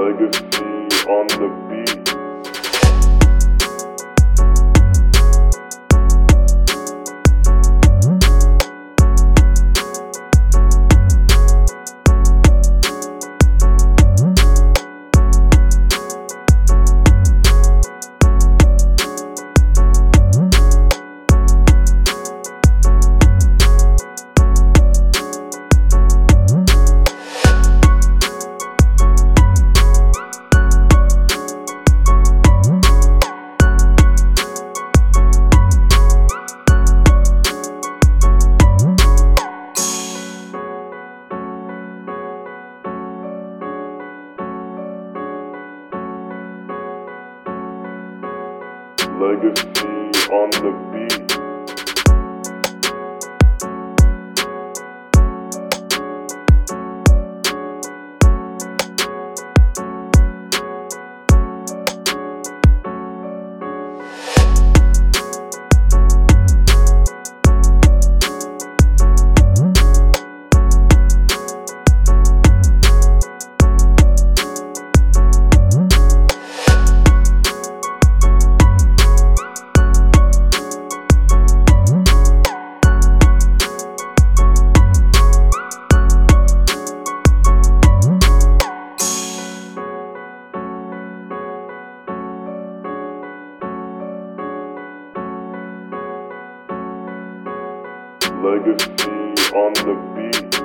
Legacy on the beat. Legacy on the Legacy on the beat.